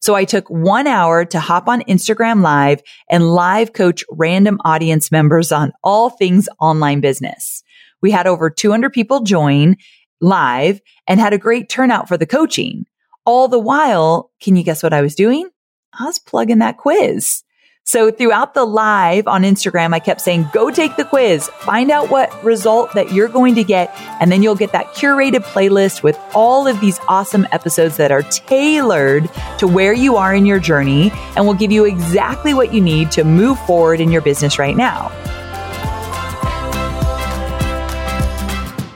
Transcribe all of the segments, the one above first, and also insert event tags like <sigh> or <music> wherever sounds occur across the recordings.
So I took one hour to hop on Instagram live and live coach random audience members on all things online business. We had over 200 people join live and had a great turnout for the coaching. All the while, can you guess what I was doing? I was plugging that quiz. So throughout the live on Instagram, I kept saying, go take the quiz, find out what result that you're going to get. And then you'll get that curated playlist with all of these awesome episodes that are tailored to where you are in your journey and will give you exactly what you need to move forward in your business right now.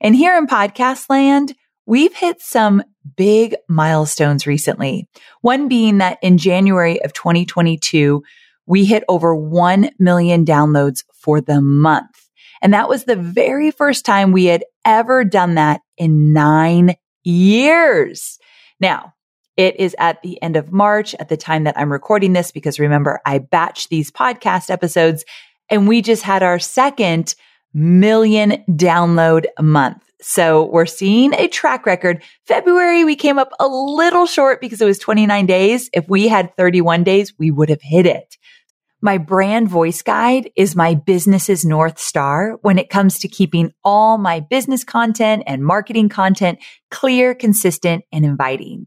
And here in podcast land, We've hit some big milestones recently. One being that in January of 2022, we hit over 1 million downloads for the month. And that was the very first time we had ever done that in nine years. Now, it is at the end of March at the time that I'm recording this because remember, I batch these podcast episodes and we just had our second million download month. So we're seeing a track record. February, we came up a little short because it was 29 days. If we had 31 days, we would have hit it. My brand voice guide is my business's North Star when it comes to keeping all my business content and marketing content clear, consistent, and inviting.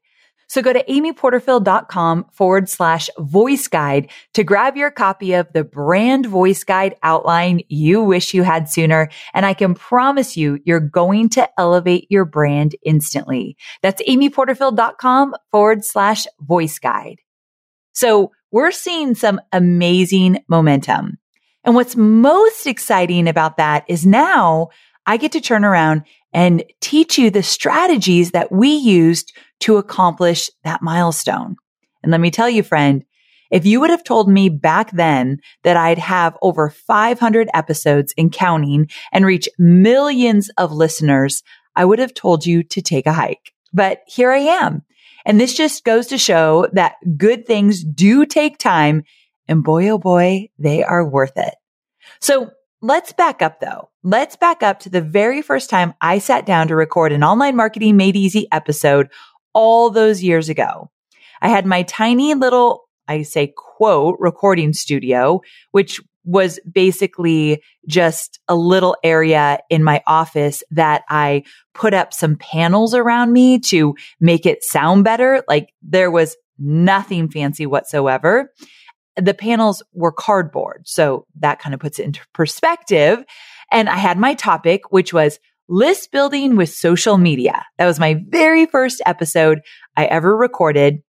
So go to amyporterfield.com forward slash voice guide to grab your copy of the brand voice guide outline you wish you had sooner. And I can promise you, you're going to elevate your brand instantly. That's amyporterfield.com forward slash voice guide. So we're seeing some amazing momentum. And what's most exciting about that is now I get to turn around and teach you the strategies that we used to accomplish that milestone. And let me tell you, friend, if you would have told me back then that I'd have over 500 episodes in counting and reach millions of listeners, I would have told you to take a hike. But here I am. And this just goes to show that good things do take time. And boy, oh boy, they are worth it. So let's back up though. Let's back up to the very first time I sat down to record an online marketing made easy episode all those years ago. I had my tiny little, I say quote, recording studio, which was basically just a little area in my office that I put up some panels around me to make it sound better. Like there was nothing fancy whatsoever. The panels were cardboard. So that kind of puts it into perspective. And I had my topic, which was list building with social media. That was my very first episode I ever recorded.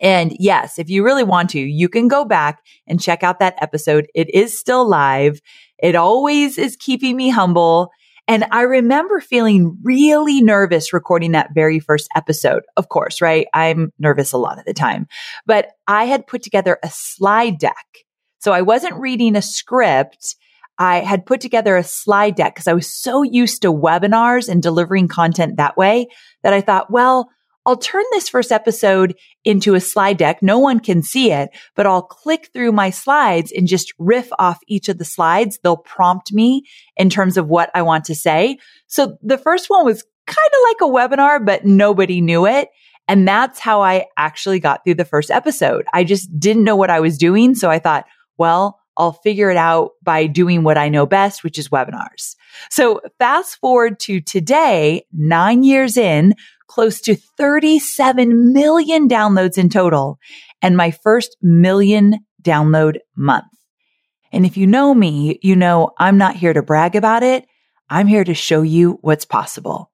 And yes, if you really want to, you can go back and check out that episode. It is still live. It always is keeping me humble. And I remember feeling really nervous recording that very first episode. Of course, right? I'm nervous a lot of the time, but I had put together a slide deck. So I wasn't reading a script. I had put together a slide deck because I was so used to webinars and delivering content that way that I thought, well, I'll turn this first episode into a slide deck. No one can see it, but I'll click through my slides and just riff off each of the slides. They'll prompt me in terms of what I want to say. So the first one was kind of like a webinar, but nobody knew it. And that's how I actually got through the first episode. I just didn't know what I was doing. So I thought, well, I'll figure it out by doing what I know best, which is webinars. So fast forward to today, nine years in, close to 37 million downloads in total and my first million download month. And if you know me, you know I'm not here to brag about it. I'm here to show you what's possible.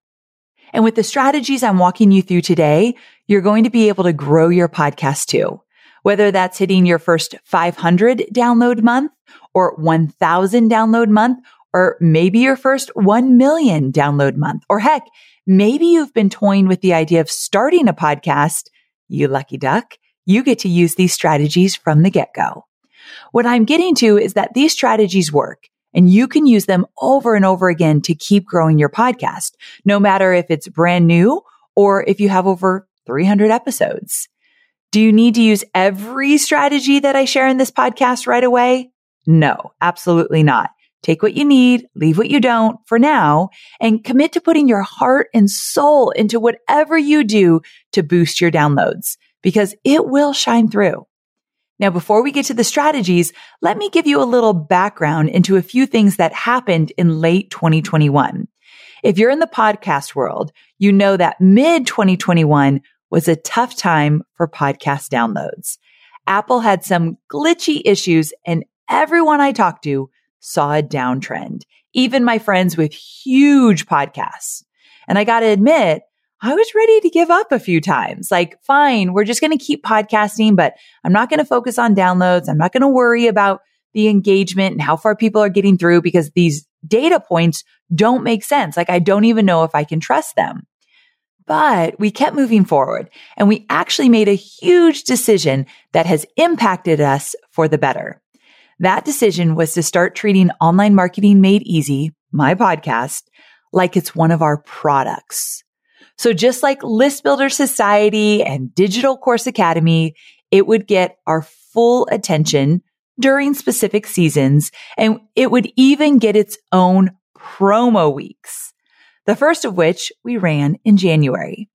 And with the strategies I'm walking you through today, you're going to be able to grow your podcast too. Whether that's hitting your first 500 download month or 1000 download month, or maybe your first 1 million download month, or heck, maybe you've been toying with the idea of starting a podcast. You lucky duck. You get to use these strategies from the get go. What I'm getting to is that these strategies work and you can use them over and over again to keep growing your podcast, no matter if it's brand new or if you have over 300 episodes. Do you need to use every strategy that I share in this podcast right away? No, absolutely not. Take what you need, leave what you don't for now, and commit to putting your heart and soul into whatever you do to boost your downloads because it will shine through. Now, before we get to the strategies, let me give you a little background into a few things that happened in late 2021. If you're in the podcast world, you know that mid 2021 was a tough time for podcast downloads. Apple had some glitchy issues and everyone I talked to saw a downtrend, even my friends with huge podcasts. And I got to admit, I was ready to give up a few times. Like, fine, we're just going to keep podcasting, but I'm not going to focus on downloads. I'm not going to worry about the engagement and how far people are getting through because these data points don't make sense. Like, I don't even know if I can trust them. But we kept moving forward and we actually made a huge decision that has impacted us for the better. That decision was to start treating online marketing made easy, my podcast, like it's one of our products. So just like List Builder Society and Digital Course Academy, it would get our full attention during specific seasons and it would even get its own promo weeks. The first of which we ran in January.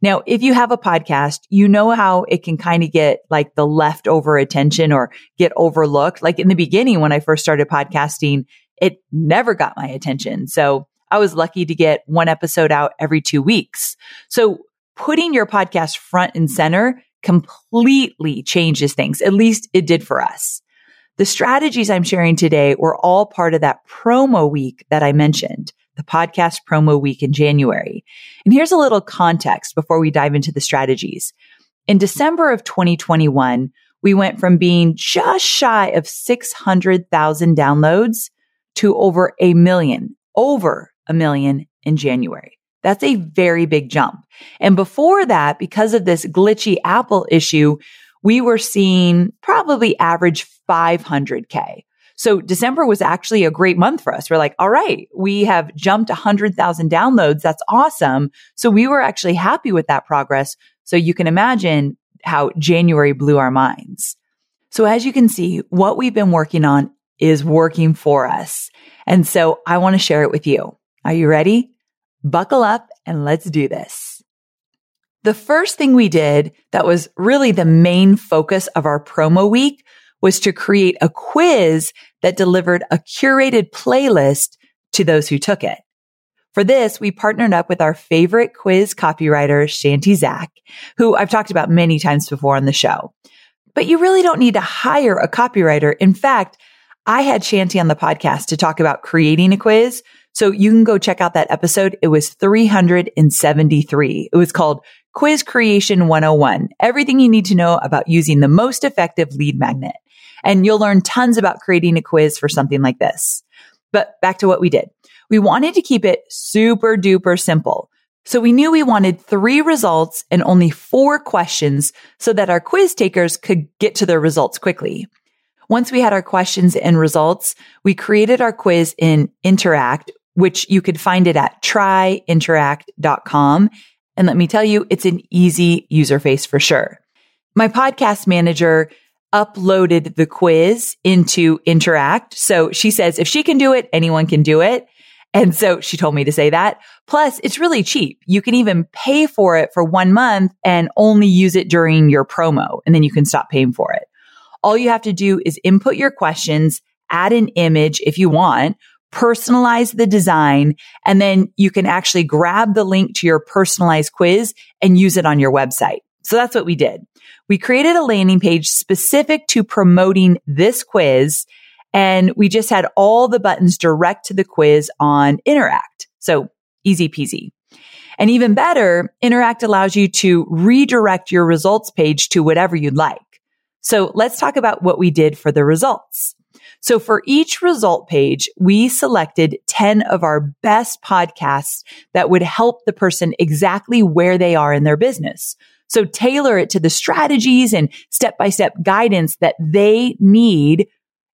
Now, if you have a podcast, you know how it can kind of get like the leftover attention or get overlooked. Like in the beginning, when I first started podcasting, it never got my attention. So I was lucky to get one episode out every two weeks. So putting your podcast front and center completely changes things. At least it did for us. The strategies I'm sharing today were all part of that promo week that I mentioned, the podcast promo week in January. And here's a little context before we dive into the strategies. In December of 2021, we went from being just shy of 600,000 downloads to over a million, over a million in January. That's a very big jump. And before that, because of this glitchy Apple issue, we were seeing probably average 500K. So December was actually a great month for us. We're like, all right, we have jumped 100,000 downloads. That's awesome. So we were actually happy with that progress. So you can imagine how January blew our minds. So as you can see, what we've been working on is working for us. And so I want to share it with you. Are you ready? Buckle up and let's do this. The first thing we did that was really the main focus of our promo week was to create a quiz that delivered a curated playlist to those who took it. For this, we partnered up with our favorite quiz copywriter, Chanti Zak, who I've talked about many times before on the show. But you really don't need to hire a copywriter. In fact, I had Chanti on the podcast to talk about creating a quiz so you can go check out that episode. It was 373. It was called Quiz Creation 101. Everything you need to know about using the most effective lead magnet. And you'll learn tons about creating a quiz for something like this. But back to what we did. We wanted to keep it super duper simple. So we knew we wanted three results and only four questions so that our quiz takers could get to their results quickly. Once we had our questions and results, we created our quiz in Interact, which you could find it at tryinteract.com. And let me tell you, it's an easy user face for sure. My podcast manager uploaded the quiz into Interact. So she says if she can do it, anyone can do it. And so she told me to say that. Plus, it's really cheap. You can even pay for it for one month and only use it during your promo, and then you can stop paying for it. All you have to do is input your questions, add an image if you want, personalize the design, and then you can actually grab the link to your personalized quiz and use it on your website. So that's what we did. We created a landing page specific to promoting this quiz and we just had all the buttons direct to the quiz on Interact. So easy peasy. And even better, Interact allows you to redirect your results page to whatever you'd like. So let's talk about what we did for the results. So for each result page, we selected 10 of our best podcasts that would help the person exactly where they are in their business. So tailor it to the strategies and step by step guidance that they need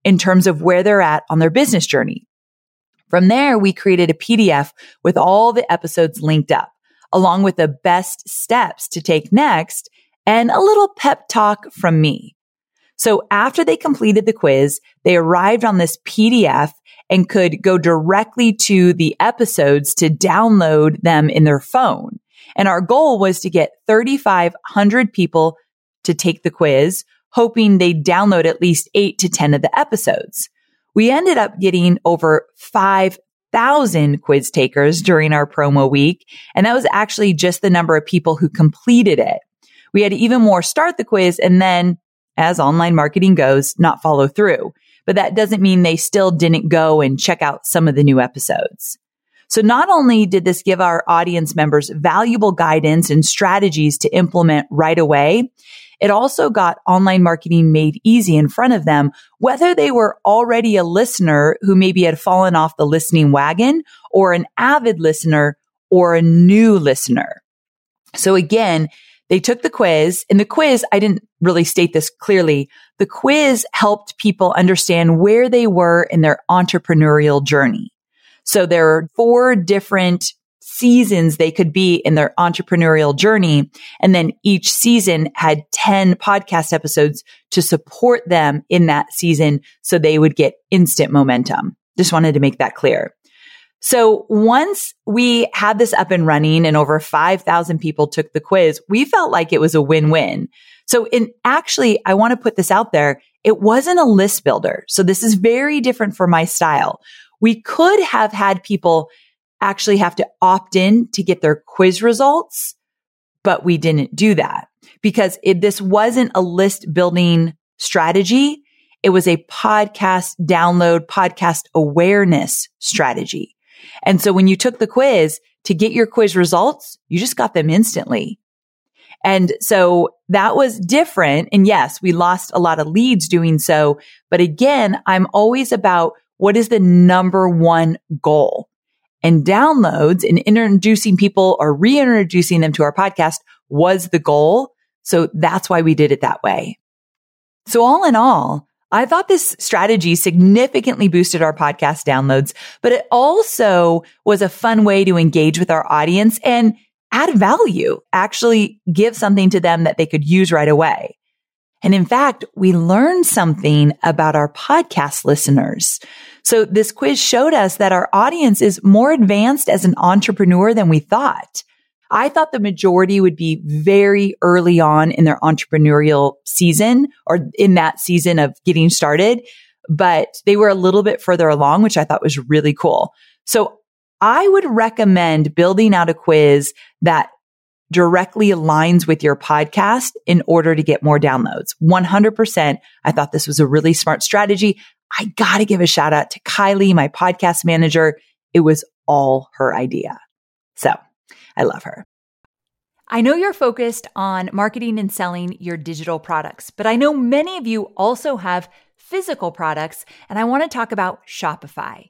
in terms of where they're at on their business journey. From there, we created a PDF with all the episodes linked up, along with the best steps to take next and a little pep talk from me. So after they completed the quiz, they arrived on this PDF and could go directly to the episodes to download them in their phone. And our goal was to get 3,500 people to take the quiz, hoping they'd download at least eight to 10 of the episodes. We ended up getting over 5,000 quiz takers during our promo week. And that was actually just the number of people who completed it. We had even more start the quiz and then, as online marketing goes, not follow through. But that doesn't mean they still didn't go and check out some of the new episodes. So not only did this give our audience members valuable guidance and strategies to implement right away, it also got online marketing made easy in front of them, whether they were already a listener who maybe had fallen off the listening wagon or an avid listener or a new listener. So again, they took the quiz and the quiz, I didn't really state this clearly. The quiz helped people understand where they were in their entrepreneurial journey. So there are four different seasons they could be in their entrepreneurial journey. And then each season had 10 podcast episodes to support them in that season so they would get instant momentum. Just wanted to make that clear. So once we had this up and running and over 5,000 people took the quiz, we felt like it was a win-win. So in actually, I want to put this out there. It wasn't a list builder. So this is very different for my style. We could have had people actually have to opt in to get their quiz results, but we didn't do that because it, this wasn't a list building strategy. It was a podcast download, podcast awareness strategy. And so when you took the quiz to get your quiz results, you just got them instantly. And so that was different. And yes, we lost a lot of leads doing so. But again, I'm always about what is the number one goal? And downloads and introducing people or reintroducing them to our podcast was the goal. So that's why we did it that way. So all in all, I thought this strategy significantly boosted our podcast downloads, but it also was a fun way to engage with our audience and add value, actually give something to them that they could use right away. And in fact, we learned something about our podcast listeners. So this quiz showed us that our audience is more advanced as an entrepreneur than we thought. I thought the majority would be very early on in their entrepreneurial season or in that season of getting started, but they were a little bit further along, which I thought was really cool. So I would recommend building out a quiz that directly aligns with your podcast in order to get more downloads. 100%. I thought this was a really smart strategy. I got to give a shout out to Kylie, my podcast manager. It was all her idea. So I love her. I know you're focused on marketing and selling your digital products, but I know many of you also have physical products, and I want to talk about Shopify.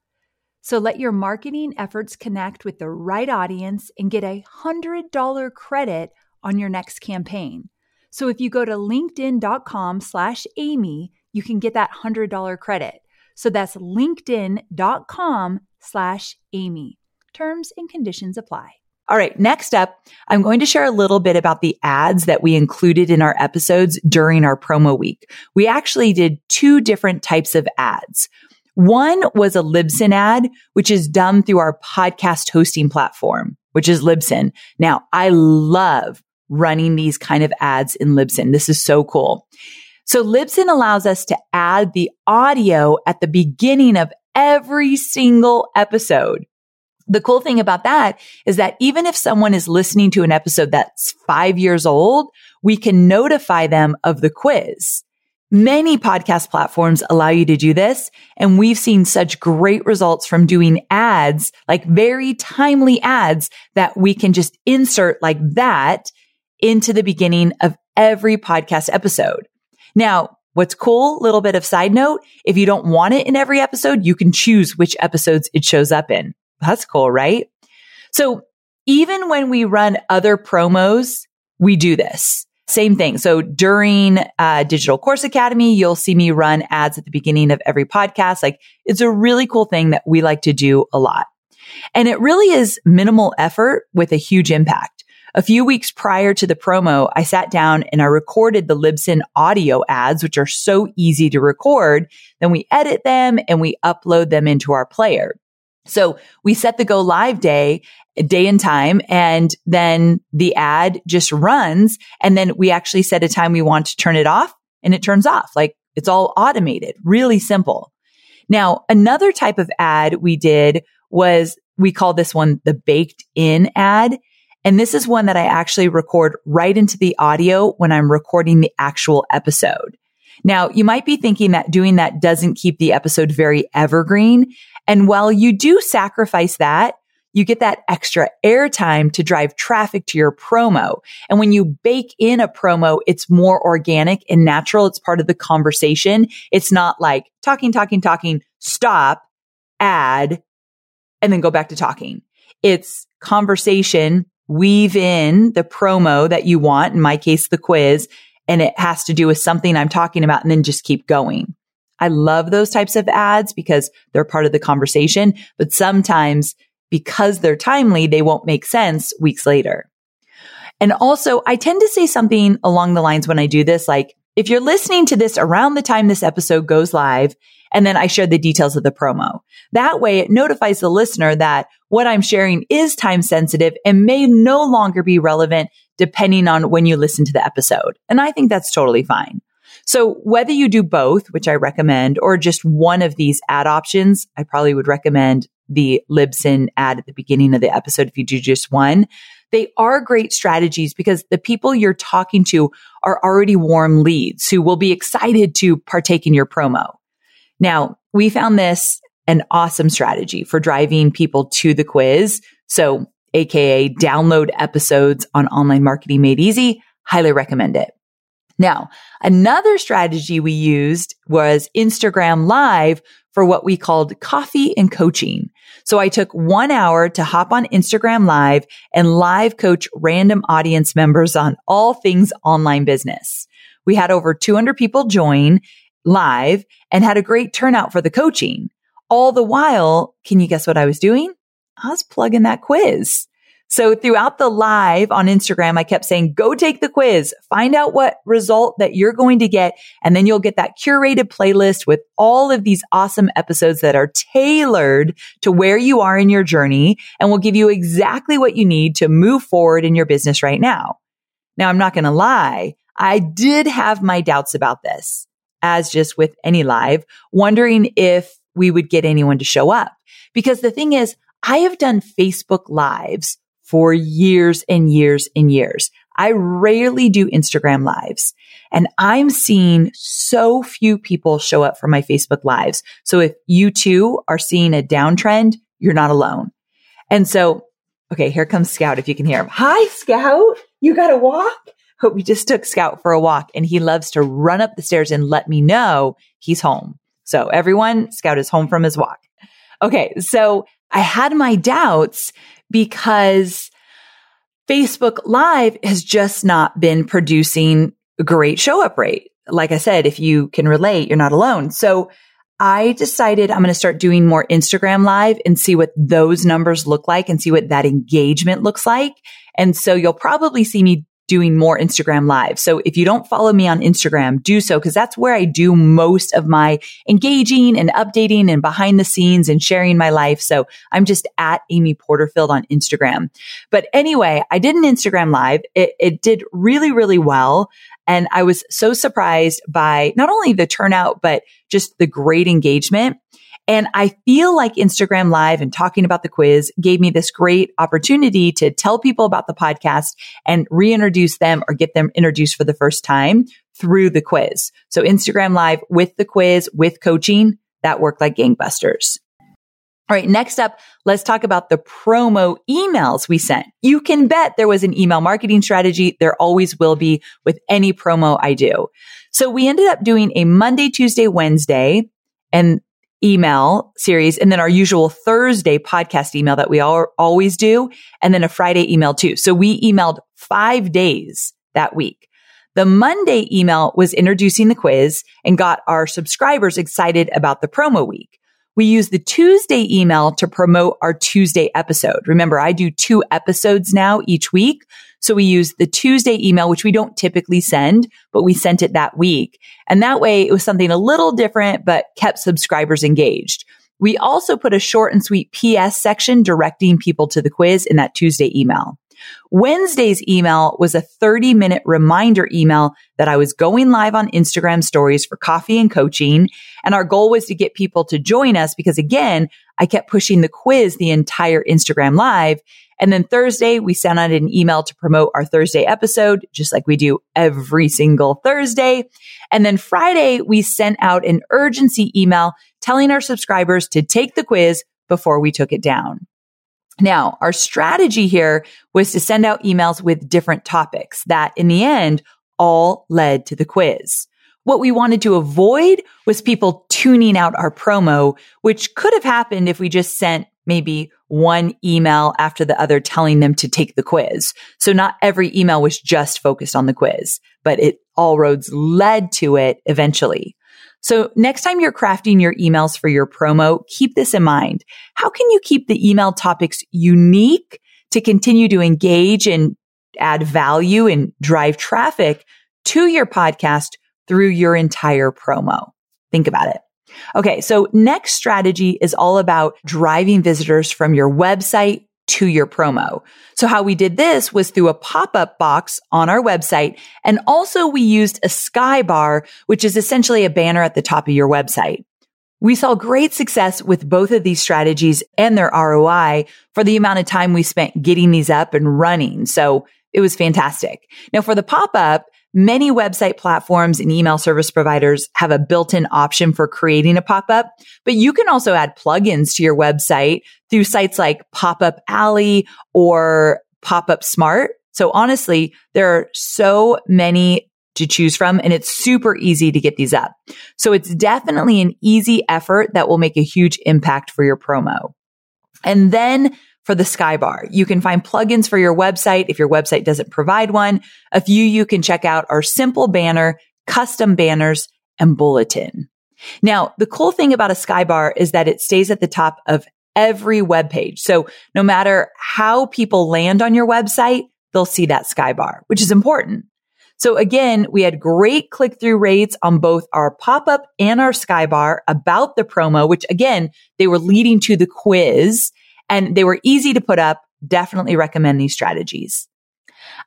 So let your marketing efforts connect with the right audience and get a $100 credit on your next campaign. So if you go to linkedin.com slash Amy, you can get that $100 credit. So that's linkedin.com slash Amy. Terms and conditions apply. All right. Next up, I'm going to share a little bit about the ads that we included in our episodes during our promo week. We actually did two different types of ads. One was a Libsyn ad, which is done through our podcast hosting platform, which is Libsyn. Now I love running these kind of ads in Libsyn. This is so cool. So Libsyn allows us to add the audio at the beginning of every single episode the cool thing about that is that even if someone is listening to an episode that's five years old, we can notify them of the quiz. Many podcast platforms allow you to do this. And we've seen such great results from doing ads, like very timely ads that we can just insert like that into the beginning of every podcast episode. Now, what's cool, little bit of side note, if you don't want it in every episode, you can choose which episodes it shows up in. That's cool, right? So even when we run other promos, we do this. Same thing. So during uh, Digital Course Academy, you'll see me run ads at the beginning of every podcast. Like it's a really cool thing that we like to do a lot. And it really is minimal effort with a huge impact. A few weeks prior to the promo, I sat down and I recorded the Libsyn audio ads, which are so easy to record. Then we edit them and we upload them into our player. So we set the go live day, day and time, and then the ad just runs. And then we actually set a time we want to turn it off and it turns off. Like it's all automated, really simple. Now, another type of ad we did was we call this one the baked in ad. And this is one that I actually record right into the audio when I'm recording the actual episode. Now, you might be thinking that doing that doesn't keep the episode very evergreen. And while you do sacrifice that, you get that extra airtime to drive traffic to your promo. And when you bake in a promo, it's more organic and natural. It's part of the conversation. It's not like talking, talking, talking, stop, add, and then go back to talking. It's conversation, weave in the promo that you want. In my case, the quiz, and it has to do with something I'm talking about and then just keep going. I love those types of ads because they're part of the conversation, but sometimes because they're timely, they won't make sense weeks later. And also I tend to say something along the lines when I do this, like if you're listening to this around the time this episode goes live, and then I share the details of the promo. That way it notifies the listener that what I'm sharing is time sensitive and may no longer be relevant depending on when you listen to the episode. And I think that's totally fine. So whether you do both, which I recommend, or just one of these ad options, I probably would recommend the Libsyn ad at the beginning of the episode if you do just one. They are great strategies because the people you're talking to are already warm leads who will be excited to partake in your promo. Now, we found this an awesome strategy for driving people to the quiz. So, AKA download episodes on online marketing made easy. Highly recommend it. Now, another strategy we used was Instagram live for what we called coffee and coaching. So I took one hour to hop on Instagram live and live coach random audience members on all things online business. We had over 200 people join live and had a great turnout for the coaching. All the while, can you guess what I was doing? I was plugging that quiz. So throughout the live on Instagram, I kept saying, go take the quiz, find out what result that you're going to get. And then you'll get that curated playlist with all of these awesome episodes that are tailored to where you are in your journey and will give you exactly what you need to move forward in your business right now. Now, I'm not going to lie. I did have my doubts about this as just with any live, wondering if we would get anyone to show up. Because the thing is, I have done Facebook lives for years and years and years. I rarely do Instagram lives and I'm seeing so few people show up for my Facebook lives. So if you too are seeing a downtrend, you're not alone. And so, okay, here comes Scout. If you can hear him. Hi, Scout. You got to walk? but we just took Scout for a walk and he loves to run up the stairs and let me know he's home. So everyone, Scout is home from his walk. Okay. So I had my doubts because Facebook Live has just not been producing a great show up rate. Like I said, if you can relate, you're not alone. So I decided I'm going to start doing more Instagram live and see what those numbers look like and see what that engagement looks like. And so you'll probably see me doing more Instagram live. So if you don't follow me on Instagram, do so because that's where I do most of my engaging and updating and behind the scenes and sharing my life. So I'm just at Amy Porterfield on Instagram. But anyway, I did an Instagram live. It, it did really, really well. And I was so surprised by not only the turnout, but just the great engagement. And I feel like Instagram live and talking about the quiz gave me this great opportunity to tell people about the podcast and reintroduce them or get them introduced for the first time through the quiz. So Instagram live with the quiz, with coaching, that worked like gangbusters. All right. Next up, let's talk about the promo emails we sent. You can bet there was an email marketing strategy. There always will be with any promo I do. So we ended up doing a Monday, Tuesday, Wednesday. And email series and then our usual Thursday podcast email that we all, always do. And then a Friday email too. So we emailed five days that week. The Monday email was introducing the quiz and got our subscribers excited about the promo week. We use the Tuesday email to promote our Tuesday episode. Remember, I do two episodes now each week. So we used the Tuesday email, which we don't typically send, but we sent it that week. And that way it was something a little different, but kept subscribers engaged. We also put a short and sweet PS section directing people to the quiz in that Tuesday email. Wednesday's email was a 30 minute reminder email that I was going live on Instagram stories for coffee and coaching. And our goal was to get people to join us because again, I kept pushing the quiz the entire Instagram live. And then Thursday, we sent out an email to promote our Thursday episode, just like we do every single Thursday. And then Friday, we sent out an urgency email telling our subscribers to take the quiz before we took it down. Now, our strategy here was to send out emails with different topics that in the end all led to the quiz. What we wanted to avoid was people tuning out our promo, which could have happened if we just sent maybe one email after the other telling them to take the quiz. So not every email was just focused on the quiz, but it all roads led to it eventually. So next time you're crafting your emails for your promo, keep this in mind. How can you keep the email topics unique to continue to engage and add value and drive traffic to your podcast through your entire promo. Think about it. Okay. So next strategy is all about driving visitors from your website to your promo. So how we did this was through a pop-up box on our website. And also we used a sky bar, which is essentially a banner at the top of your website. We saw great success with both of these strategies and their ROI for the amount of time we spent getting these up and running. So it was fantastic. Now for the pop-up, Many website platforms and email service providers have a built-in option for creating a pop-up, but you can also add plugins to your website through sites like PopupAlly or Pop-up Smart. So honestly, there are so many to choose from and it's super easy to get these up. So it's definitely an easy effort that will make a huge impact for your promo. And then for the Skybar. You can find plugins for your website if your website doesn't provide one. A few you can check out are simple banner, custom banners, and bulletin. Now, the cool thing about a Skybar is that it stays at the top of every web page. So no matter how people land on your website, they'll see that Skybar, which is important. So again, we had great click through rates on both our pop up and our Skybar about the promo, which again, they were leading to the quiz and they were easy to put up. Definitely recommend these strategies.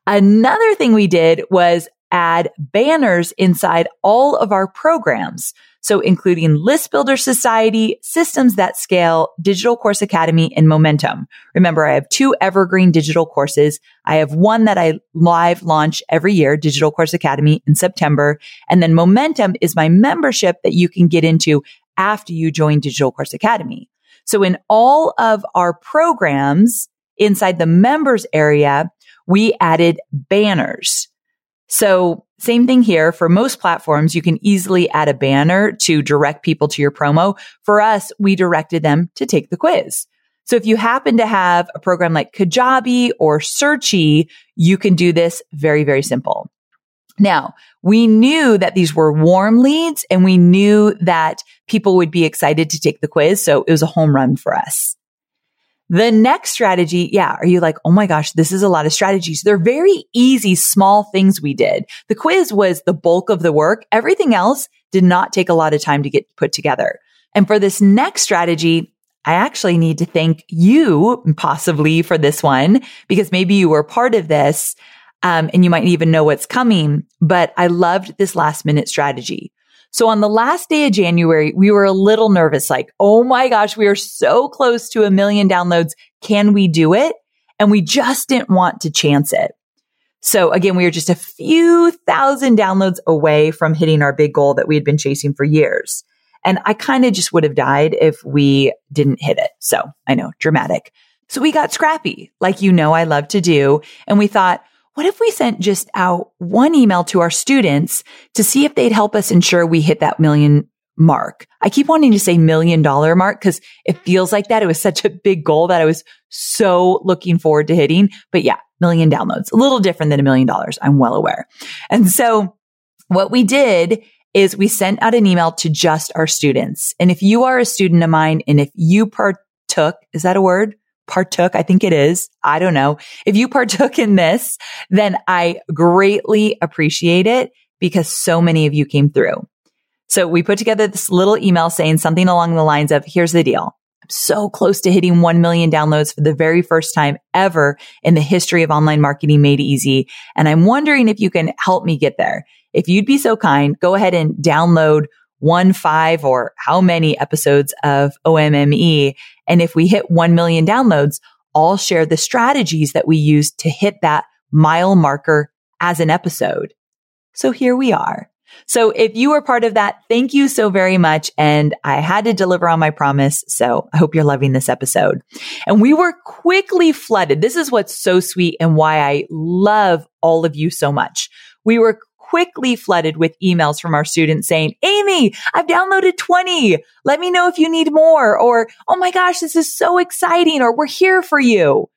Another thing we did was add banners inside all of our programs. So including List Builder Society, Systems That Scale, Digital Course Academy, and Momentum. Remember, I have two evergreen digital courses. I have one that I live launch every year, Digital Course Academy in September. And then Momentum is my membership that you can get into after you join Digital Course Academy. So in all of our programs inside the members area, we added banners. So same thing here for most platforms. You can easily add a banner to direct people to your promo. For us, we directed them to take the quiz. So if you happen to have a program like Kajabi or Searchie, you can do this very, very simple. Now, we knew that these were warm leads and we knew that people would be excited to take the quiz. So it was a home run for us. The next strategy, yeah, are you like, oh my gosh, this is a lot of strategies. They're very easy, small things we did. The quiz was the bulk of the work. Everything else did not take a lot of time to get put together. And for this next strategy, I actually need to thank you possibly for this one because maybe you were part of this um, and you might even know what's coming. But I loved this last minute strategy. So on the last day of January, we were a little nervous, like, oh my gosh, we are so close to a million downloads. Can we do it? And we just didn't want to chance it. So again, we were just a few thousand downloads away from hitting our big goal that we had been chasing for years. And I kind of just would have died if we didn't hit it. So I know dramatic. So we got scrappy, like you know I love to do. And we thought, what if we sent just out one email to our students to see if they'd help us ensure we hit that million mark? I keep wanting to say million dollar mark because it feels like that. It was such a big goal that I was so looking forward to hitting. But yeah, million downloads, a little different than a million dollars. I'm well aware. And so what we did is we sent out an email to just our students. And if you are a student of mine and if you partook, is that a word? Partook. I think it is. I don't know. If you partook in this, then I greatly appreciate it because so many of you came through. So we put together this little email saying something along the lines of, here's the deal. I'm so close to hitting 1 million downloads for the very first time ever in the history of online marketing made easy. And I'm wondering if you can help me get there. If you'd be so kind, go ahead and download one, five, or how many episodes of OMME. And if we hit 1 million downloads, I'll share the strategies that we use to hit that mile marker as an episode. So here we are. So if you were part of that, thank you so very much. And I had to deliver on my promise. So I hope you're loving this episode. And we were quickly flooded. This is what's so sweet and why I love all of you so much. We were quickly flooded with emails from our students saying, Amy, I've downloaded 20. Let me know if you need more. Or, oh my gosh, this is so exciting. Or we're here for you.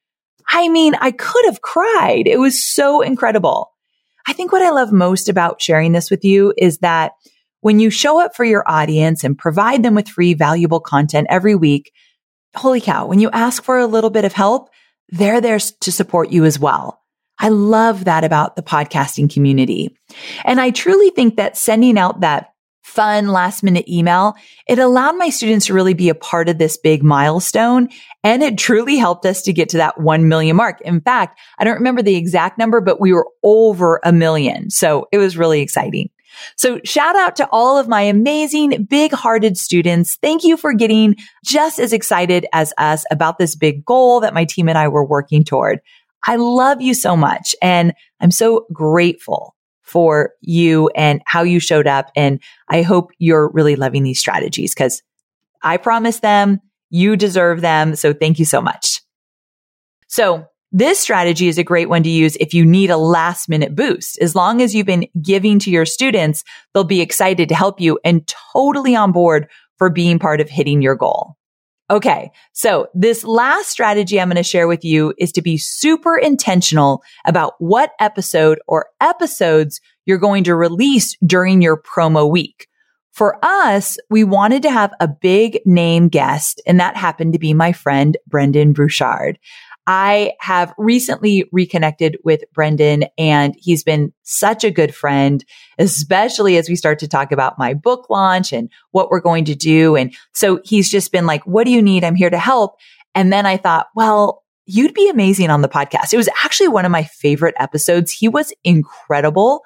I mean, I could have cried. It was so incredible. I think what I love most about sharing this with you is that when you show up for your audience and provide them with free, valuable content every week, holy cow, when you ask for a little bit of help, they're there to support you as well. I love that about the podcasting community. And I truly think that sending out that fun last minute email, it allowed my students to really be a part of this big milestone. And it truly helped us to get to that 1 million mark. In fact, I don't remember the exact number, but we were over a million. So it was really exciting. So shout out to all of my amazing big hearted students. Thank you for getting just as excited as us about this big goal that my team and I were working toward. I love you so much and I'm so grateful for you and how you showed up. And I hope you're really loving these strategies because I promise them you deserve them. So thank you so much. So this strategy is a great one to use if you need a last minute boost. As long as you've been giving to your students, they'll be excited to help you and totally on board for being part of hitting your goal. Okay. So this last strategy I'm going to share with you is to be super intentional about what episode or episodes you're going to release during your promo week. For us, we wanted to have a big name guest, and that happened to be my friend, Brendon Burchard. I have recently reconnected with Brendon and he's been such a good friend, especially as we start to talk about my book launch and what we're going to do. And so he's just been like, what do you need? I'm here to help. And then I thought, well, you'd be amazing on the podcast. It was actually one of my favorite episodes. He was incredible.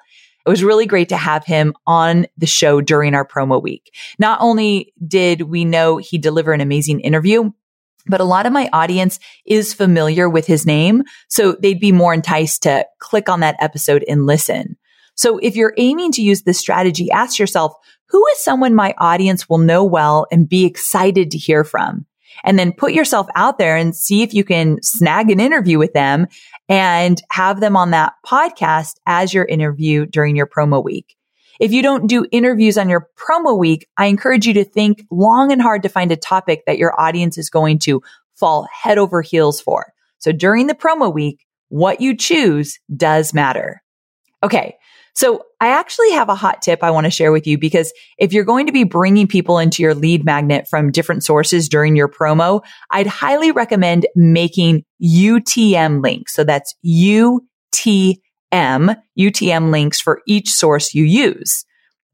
It was really great to have him on the show during our promo week. Not only did we know he'd deliver an amazing interview, but a lot of my audience is familiar with his name. So they'd be more enticed to click on that episode and listen. So if you're aiming to use this strategy, ask yourself, who is someone my audience will know well and be excited to hear from? And then put yourself out there and see if you can snag an interview with them and have them on that podcast as your interview during your promo week. If you don't do interviews on your promo week, I encourage you to think long and hard to find a topic that your audience is going to fall head over heels for. So during the promo week, what you choose does matter. Okay. So I actually have a hot tip I want to share with you because if you're going to be bringing people into your lead magnet from different sources during your promo, I'd highly recommend making UTM links. So that's UTM M UTM links for each source you use.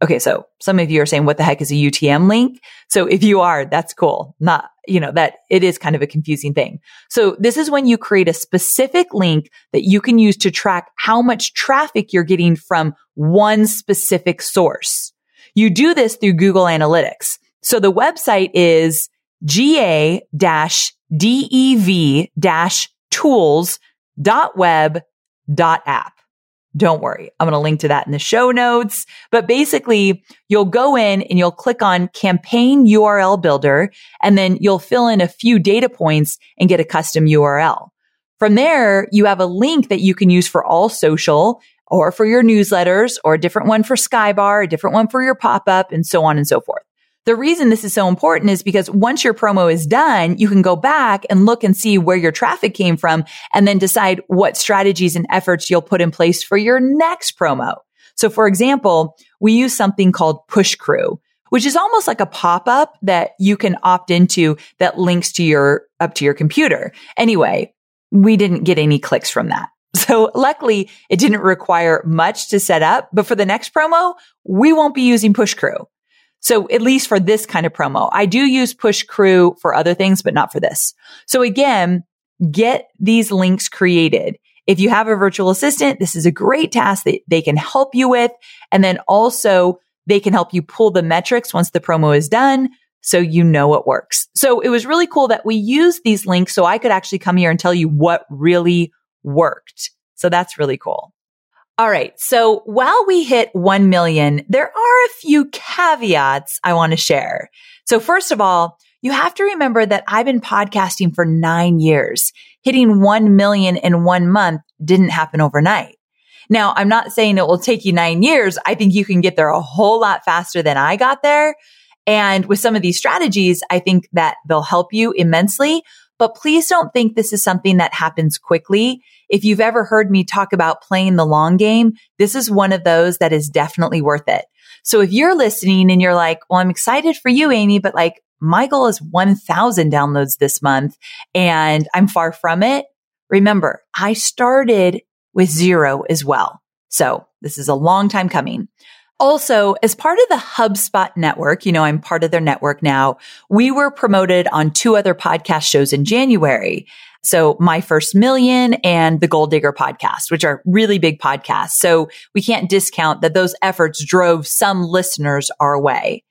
Okay. So some of you are saying, what the heck is a UTM link? So if you are, that's cool. Not, you know, that it is kind of a confusing thing. So this is when you create a specific link that you can use to track how much traffic you're getting from one specific source. You do this through Google Analytics. So the website is ga-dev-tools.web.app. Don't worry. I'm going to link to that in the show notes. But basically, you'll go in and you'll click on campaign URL builder, and then you'll fill in a few data points and get a custom URL. From there, you have a link that you can use for all social or for your newsletters or a different one for Skybar, a different one for your pop up and so on and so forth. The reason this is so important is because once your promo is done, you can go back and look and see where your traffic came from and then decide what strategies and efforts you'll put in place for your next promo. So for example, we use something called PushCrew, which is almost like a pop up that you can opt into that links to your up to your computer. Anyway, we didn't get any clicks from that. <laughs> So luckily it didn't require much to set up, but for the next promo, we won't be using PushCrew. So at least for this kind of promo, I do use PushCrew for other things, but not for this. So again, get these links created. If you have a virtual assistant, this is a great task that they can help you with. And then also they can help you pull the metrics once the promo is done. So you know it works. So it was really cool that we used these links so I could actually come here and tell you what really worked. So that's really cool. All right. So while we hit 1 million, there are a few caveats I want to share. So first of all, you have to remember that I've been podcasting for nine years. Hitting 1 million in one month didn't happen overnight. Now, I'm not saying it will take you nine years. I think you can get there a whole lot faster than I got there. And with some of these strategies, I think that they'll help you immensely. But please don't think this is something that happens quickly. If you've ever heard me talk about playing the long game, this is one of those that is definitely worth it. So if you're listening and you're like, well, I'm excited for you, Amy, but like my goal is 1000 downloads this month and I'm far from it. Remember, I started with zero as well. So this is a long time coming. Also, as part of the HubSpot network, you know, I'm part of their network now. We were promoted on two other podcast shows in January. So my first million and the Goal Digger podcast, which are really big podcasts. So we can't discount that those efforts drove some listeners our way.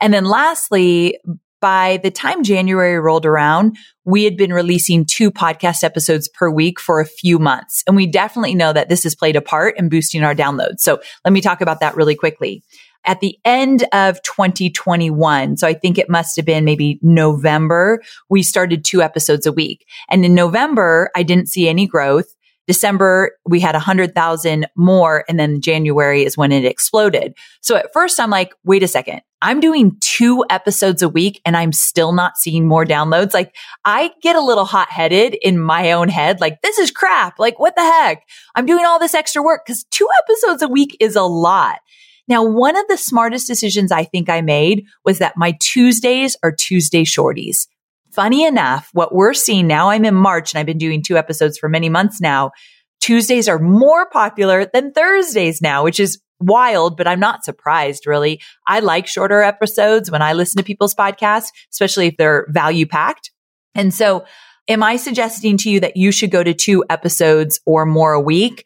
And then lastly, by the time January rolled around, we had been releasing two podcast episodes per week for a few months. And we definitely know that this has played a part in boosting our downloads. So let me talk about that really quickly. At the end of 2021, so I think it must have been maybe November, we started two episodes a week. And in November, I didn't see any growth. December, we had a hundred thousand more. And then January is when it exploded. So at first I'm like, wait a second. I'm doing two episodes a week and I'm still not seeing more downloads. Like I get a little hot headed in my own head. Like this is crap. Like what the heck? I'm doing all this extra work because two episodes a week is a lot. Now, one of the smartest decisions I think I made was that my Tuesdays are Tuesday shorties funny enough, what we're seeing now, I'm in March and I've been doing two episodes for many months now. Tuesdays are more popular than Thursdays now, which is wild, but I'm not surprised really. I like shorter episodes when I listen to people's podcasts, especially if they're value packed. And so am I suggesting to you that you should go to two episodes or more a week?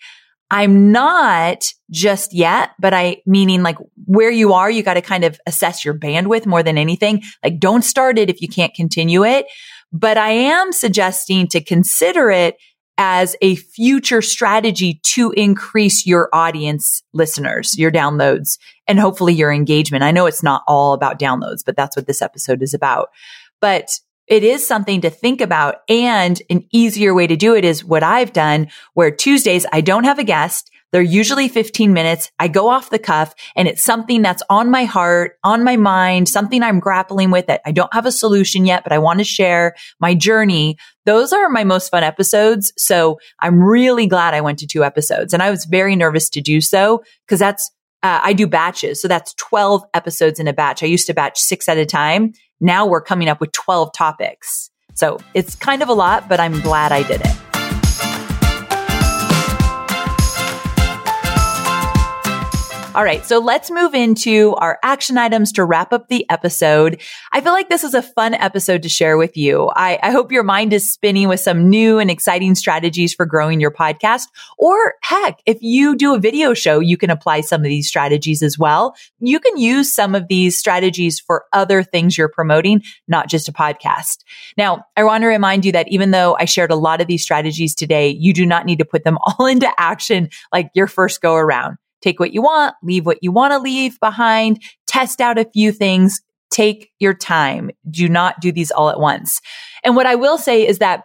I'm not just yet, but I meaning like where you are, you got to kind of assess your bandwidth more than anything. Like don't start it if you can't continue it. But I am suggesting to consider it as a future strategy to increase your audience listeners, your downloads, and hopefully your engagement. I know it's not all about downloads, but that's what this episode is about. But it is something to think about. And an easier way to do it is what I've done where Tuesdays, I don't have a guest. They're usually 15 minutes. I go off the cuff and it's something that's on my heart, on my mind, something I'm grappling with that I don't have a solution yet, but I want to share my journey. Those are my most fun episodes. So I'm really glad I went to two episodes and I was very nervous to do so because that's uh, I do batches. So that's 12 episodes in a batch. I used to batch six at a time. Now we're coming up with 12 topics. So it's kind of a lot, but I'm glad I did it. All right. So let's move into our action items to wrap up the episode. I feel like this is a fun episode to share with you. I, I hope your mind is spinning with some new and exciting strategies for growing your podcast. Or heck, if you do a video show, you can apply some of these strategies as well. You can use some of these strategies for other things you're promoting, not just a podcast. Now, I want to remind you that even though I shared a lot of these strategies today, you do not need to put them <laughs> all into action like your first go around. Take what you want, leave what you want to leave behind, test out a few things, take your time. Do not do these all at once. And what I will say is that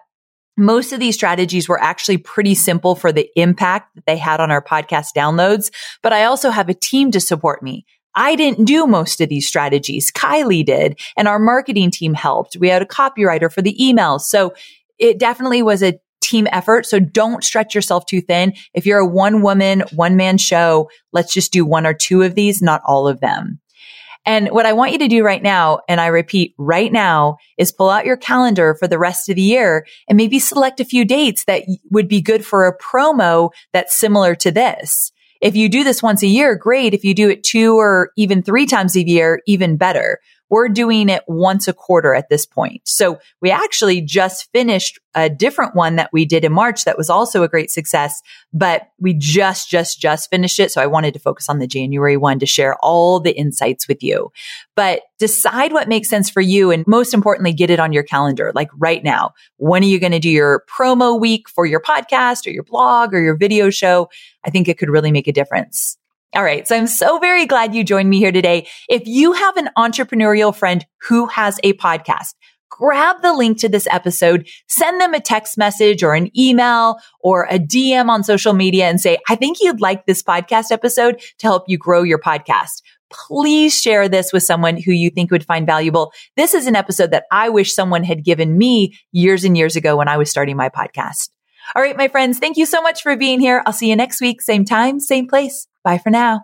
most of these strategies were actually pretty simple for the impact that they had on our podcast downloads, but I also have a team to support me. I didn't do most of these strategies. Kylie did, and our marketing team helped. We had a copywriter for the emails. So it definitely was a team effort. So don't stretch yourself too thin. If you're a one woman, one man show, let's just do one or two of these, not all of them. And what I want you to do right now, and I repeat right now, is pull out your calendar for the rest of the year and maybe select a few dates that would be good for a promo that's similar to this. If you do this once a year, great. If you do it two or even three times a year, even better. We're doing it once a quarter at this point. So we actually just finished a different one that we did in March that was also a great success, but we just, just, just finished it. So I wanted to focus on the January one to share all the insights with you. But decide what makes sense for you. And most importantly, get it on your calendar, like right now. When are you going to do your promo week for your podcast or your blog or your video show? I think it could really make a difference. All right. So I'm so very glad you joined me here today. If you have an entrepreneurial friend who has a podcast, grab the link to this episode, send them a text message or an email or a DM on social media and say, I think you'd like this podcast episode to help you grow your podcast. Please share this with someone who you think would find valuable. This is an episode that I wish someone had given me years and years ago when I was starting my podcast. All right, my friends, thank you so much for being here. I'll see you next week, same time, same place. Bye for now.